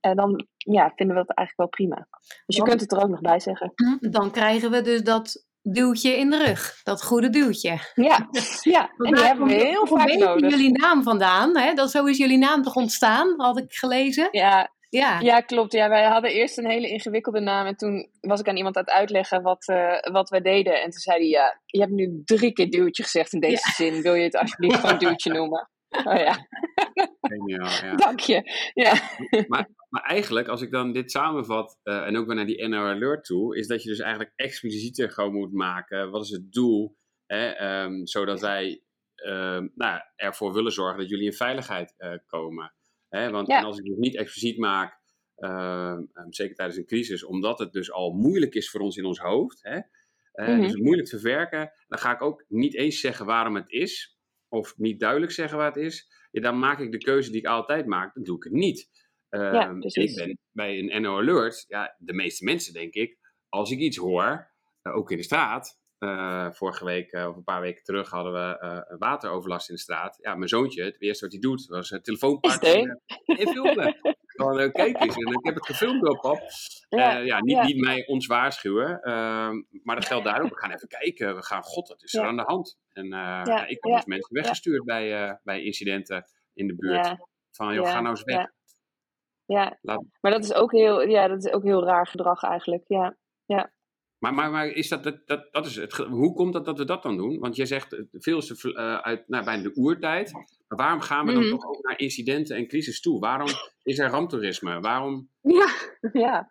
en dan ja, vinden we dat eigenlijk wel prima. Dus je kunt het er ook nog bij zeggen. Dan krijgen we dus dat duwtje in de rug. Dat goede duwtje. Ja, ja. en die hebben we heel vaak nodig. jullie naam vandaan. Hè? Dat, zo is jullie naam toch ontstaan, had ik gelezen. Ja, ja. ja, klopt. Ja, wij hadden eerst een hele ingewikkelde naam. En toen was ik aan iemand aan het uitleggen wat, uh, wat wij deden. En toen zei hij, ja, je hebt nu drie keer duwtje gezegd in deze ja. zin. Wil je het alsjeblieft gewoon duwtje noemen? Oh ja. Geniaal, ja. Dank je. Ja. Maar, maar eigenlijk, als ik dan dit samenvat, uh, en ook weer naar die NR Alert toe, is dat je dus eigenlijk explicieter gewoon moet maken. Wat is het doel? Hè, um, zodat wij um, nou, ervoor willen zorgen dat jullie in veiligheid uh, komen. Hè, want ja. als ik het niet expliciet maak, uh, zeker tijdens een crisis, omdat het dus al moeilijk is voor ons in ons hoofd. Hè, mm -hmm. Dus moeilijk te verwerken. Dan ga ik ook niet eens zeggen waarom het is. Of niet duidelijk zeggen waar het is. Ja, dan maak ik de keuze die ik altijd maak. Dan doe ik het niet. Ehm, Ja, ik ben bij een NO Alert, ja, de meeste mensen denk ik, als ik iets hoor, eh, ook in de straat. Eh, vorige week eh, of een paar weken terug hadden we eh, wateroverlast in de straat. Ja, mijn zoontje, het eerste wat hij doet, was een telefoon pakken Is en en filmen. Gewoon, kijk eens, en ik heb het gefilmd op, pap. Ja, ja, niet, ja. niet mij ons waarschuwen, ehm, maar dat geldt daar ook. We gaan even kijken, we gaan, god, wat is er Ja. aan de hand? En ja, ik heb ja, dus mensen weggestuurd bij, bij incidenten in de buurt. Ja, Van, joh, ja, ga nou eens weg. ja. ja. Laat- maar dat is, ook heel, ja, dat is ook heel raar gedrag eigenlijk. Ja. Maar, maar, maar is dat, dat, dat, dat is het, hoe komt het dat we dat dan doen? Want jij zegt, eh, veel is eh, uit nou, bijna de oertijd. Maar waarom gaan we dan Mhm. toch ook naar incidenten en crisis toe? Waarom is er ramptoerisme? Waarom? Ja, ja.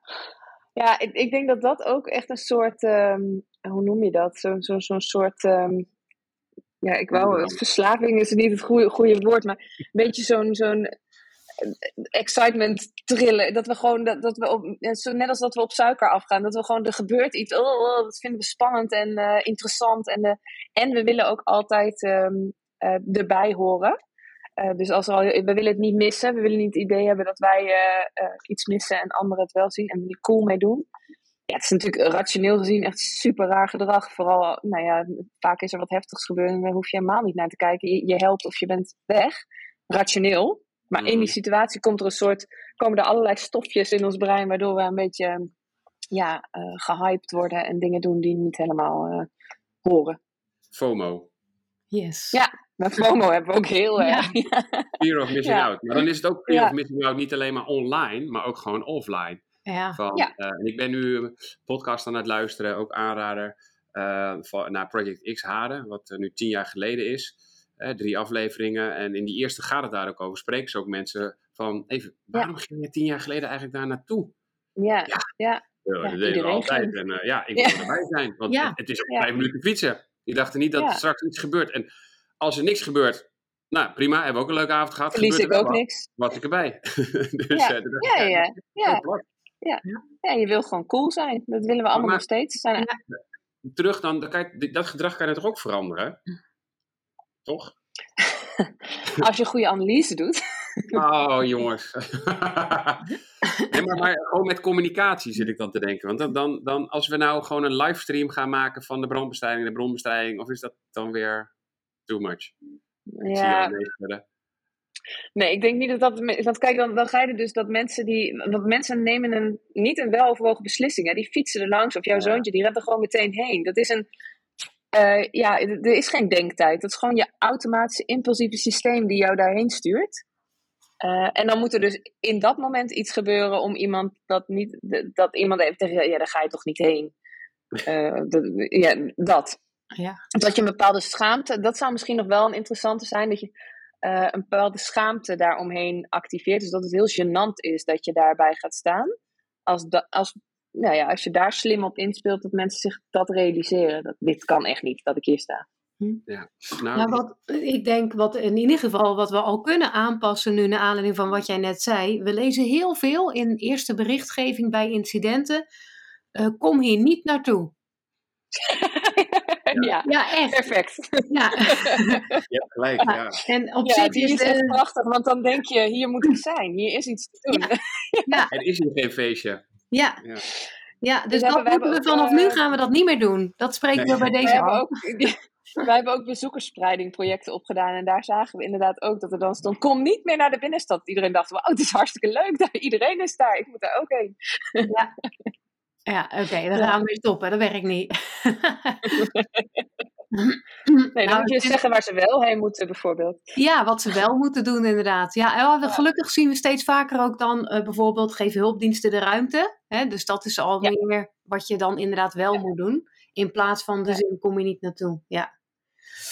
ja ik, ik denk dat dat ook echt een soort, ehm, hoe noem je dat? Zo'n zo, zo'n soort, ehm, ja, ik wou, verslaving is niet het goede, goede woord, maar een beetje zo'n zo'n excitement trillen. Dat we gewoon, dat, dat we op, zo, net als dat we op suiker afgaan, dat we gewoon, er gebeurt iets, oh, oh, dat vinden we spannend en eh, interessant. En, eh, en we willen ook altijd ehm, eh, erbij horen. Eh, dus als er al, we willen het niet missen. We willen niet het idee hebben dat wij eh, eh, iets missen en anderen het wel zien en er cool mee doen. Ja, het is natuurlijk rationeel gezien echt super raar gedrag. Vooral, nou ja, vaak is er wat heftigs gebeurd en daar hoef je helemaal niet naar te kijken. Je helpt of je bent weg. Rationeel. Maar in die Mhm. situatie komt er een soort, komen er allerlei stofjes in ons brein waardoor we een beetje ja, eh, gehyped worden en dingen doen die niet helemaal eh, horen. FOMO, Yes. Ja. Maar FOMO hebben we ook heel Ja. erg. fear of missing Ja. out. Maar dan is het ook fear Ja. of missing out niet alleen maar online, maar ook gewoon offline. Ja. Van, Ja. eh, en ik ben nu een podcast aan het luisteren, ook aanrader, eh, van, naar Project X Haren, wat nu tien jaar geleden is. Eh, drie afleveringen. En in die eerste gaat het daar ook over. Spreken ze ook mensen van, even, waarom ging je tien jaar geleden eigenlijk daar naartoe? Ja, Ja. ja. Ja, Ja, dat deden we altijd. En eh, ja, ik Ja. wil erbij zijn. Want Ja. het, het is ook Ja. vijf minuten fietsen. Die dachten niet dat Ja. er straks iets gebeurt. En als er niks gebeurt, nou prima, hebben we ook een leuke avond gehad. verlies ik er ook wat, niks. Was ik erbij. dus, Ja. eh, dat- Ja, ja, ja. Ja, plat. ja, je wil gewoon cool zijn. Dat willen we allemaal maar- nog steeds. Zijn, Terug dan, kan je- dat gedrag kan je toch ook veranderen? Toch? Als je een goede analyse doet. Oh, jongens. nee, maar, maar gewoon met communicatie zit ik dan te denken. Want dan, dan, dan, als we nou gewoon een livestream gaan maken van de brandbestrijding, de bronbestrijding, of is dat dan weer too much? Ik Ja, nee, ik denk niet dat dat. Want kijk, dan, dan ga je dus dat mensen die. Want mensen nemen een, niet een weloverwogen beslissing. Hè. Die fietsen er langs. Of jouw Ja. zoontje, die rent er gewoon meteen heen. Dat is een. Eh, ja, er is geen denktijd. Dat is gewoon je automatische impulsieve systeem die jou daarheen stuurt. Eh, en dan moet er dus in dat moment iets gebeuren om iemand dat niet. Dat iemand even tegen. Ja, daar ga je toch niet heen. Eh, dat, ja, dat. Ja. Dat je een bepaalde schaamte, dat zou misschien nog wel een interessante zijn, dat je een bepaalde schaamte daaromheen activeert. Dus dat het heel gênant is dat je daarbij gaat staan. Als, da, als, nou ja, als je daar slim op inspeelt, dat mensen zich dat realiseren. Dat dit kan echt niet, dat ik hier sta. Nou, Nou, wat, ik denk wat in ieder geval wat we al kunnen aanpassen nu naar aanleiding van wat jij net zei. We lezen heel veel in eerste berichtgeving bij incidenten. eh, kom hier niet naartoe. ja. Ja, echt. perfect. Ja. je hebt gelijk, Ja. ja. En op Ja, zich die is is echt de, prachtig, want dan denk je, hier moet ik zijn. Hier is iets te doen. ja, Het is hier geen feestje. Ja, Ja. ja, dus We dat hebben- we moeten we hebben vanaf nu eh, gaan we dat niet meer doen. Dat spreken Nee. we bij deze ook, wij hebben ook bezoekersspreidingprojecten opgedaan. En daar zagen we inderdaad ook dat er dan stond: kom niet meer naar de binnenstad. Iedereen dacht: wauw, het is hartstikke leuk. Daar, iedereen is daar. Ik moet daar ook heen. Ja, oké, dan Ja. gaan we weer stoppen. Dat werkt niet. Nee, dan Nou, moet je zeggen waar ze wel heen moeten, bijvoorbeeld. Ja, wat ze wel moeten doen, inderdaad. Ja, Ja. gelukkig zien we steeds vaker ook dan eh, bijvoorbeeld geven hulpdiensten de ruimte. Hè? Dus dat is al Ja. meer wat je dan inderdaad wel Ja. moet doen. In plaats van de Ja. zin kom je niet naartoe. Ja.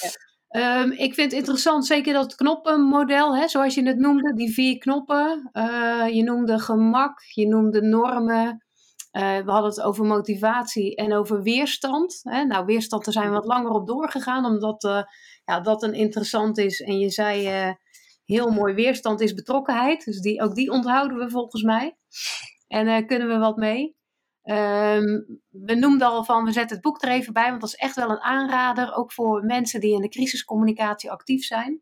Ja. Ehm, ik vind het interessant, zeker dat knoppenmodel, hè, zoals je het noemde, die vier knoppen. Eh, je noemde gemak, je noemde normen. Eh, we hadden het over motivatie en over weerstand. Hè? Nou, weerstand, daar zijn we wat langer op doorgegaan, omdat eh, ja, dat een interessant is. En je zei eh, heel mooi, weerstand is betrokkenheid. Dus die, ook die onthouden we volgens mij. En daar kunnen we wat mee. Ehm, we noemden al van, we zetten het boek er even bij, want dat is echt wel een aanrader. Ook voor mensen die in de crisiscommunicatie actief zijn.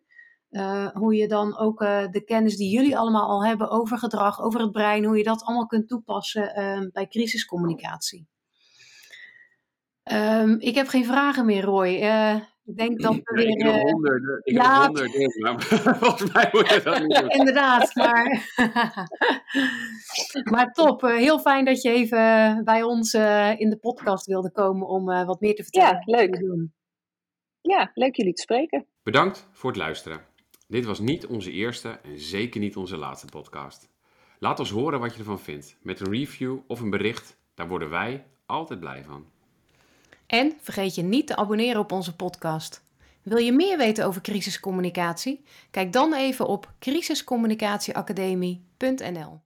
Eh, hoe je dan ook eh, de kennis die jullie allemaal al hebben over gedrag, over het brein, hoe je dat allemaal kunt toepassen ehm, bij crisiscommunicatie. Ehm, ik heb geen vragen meer, Roy. Uh, ik denk dat we weer... Ik heb honderden, ik ja, heb honderden, maar volgens mij moet je dat niet doen. Inderdaad, maar... maar top. heel fijn dat je even bij ons in de podcast wilde komen om wat meer te vertellen. Ja, leuk. Ja, leuk jullie te spreken. Bedankt voor het luisteren. Dit was niet onze eerste en zeker niet onze laatste podcast. Laat ons horen wat je ervan vindt. Met een review of een bericht, daar worden wij altijd blij van. En vergeet je niet te abonneren op onze podcast. Wil je meer weten over crisiscommunicatie? Kijk dan even op crisiscommunicatieacademie.nl.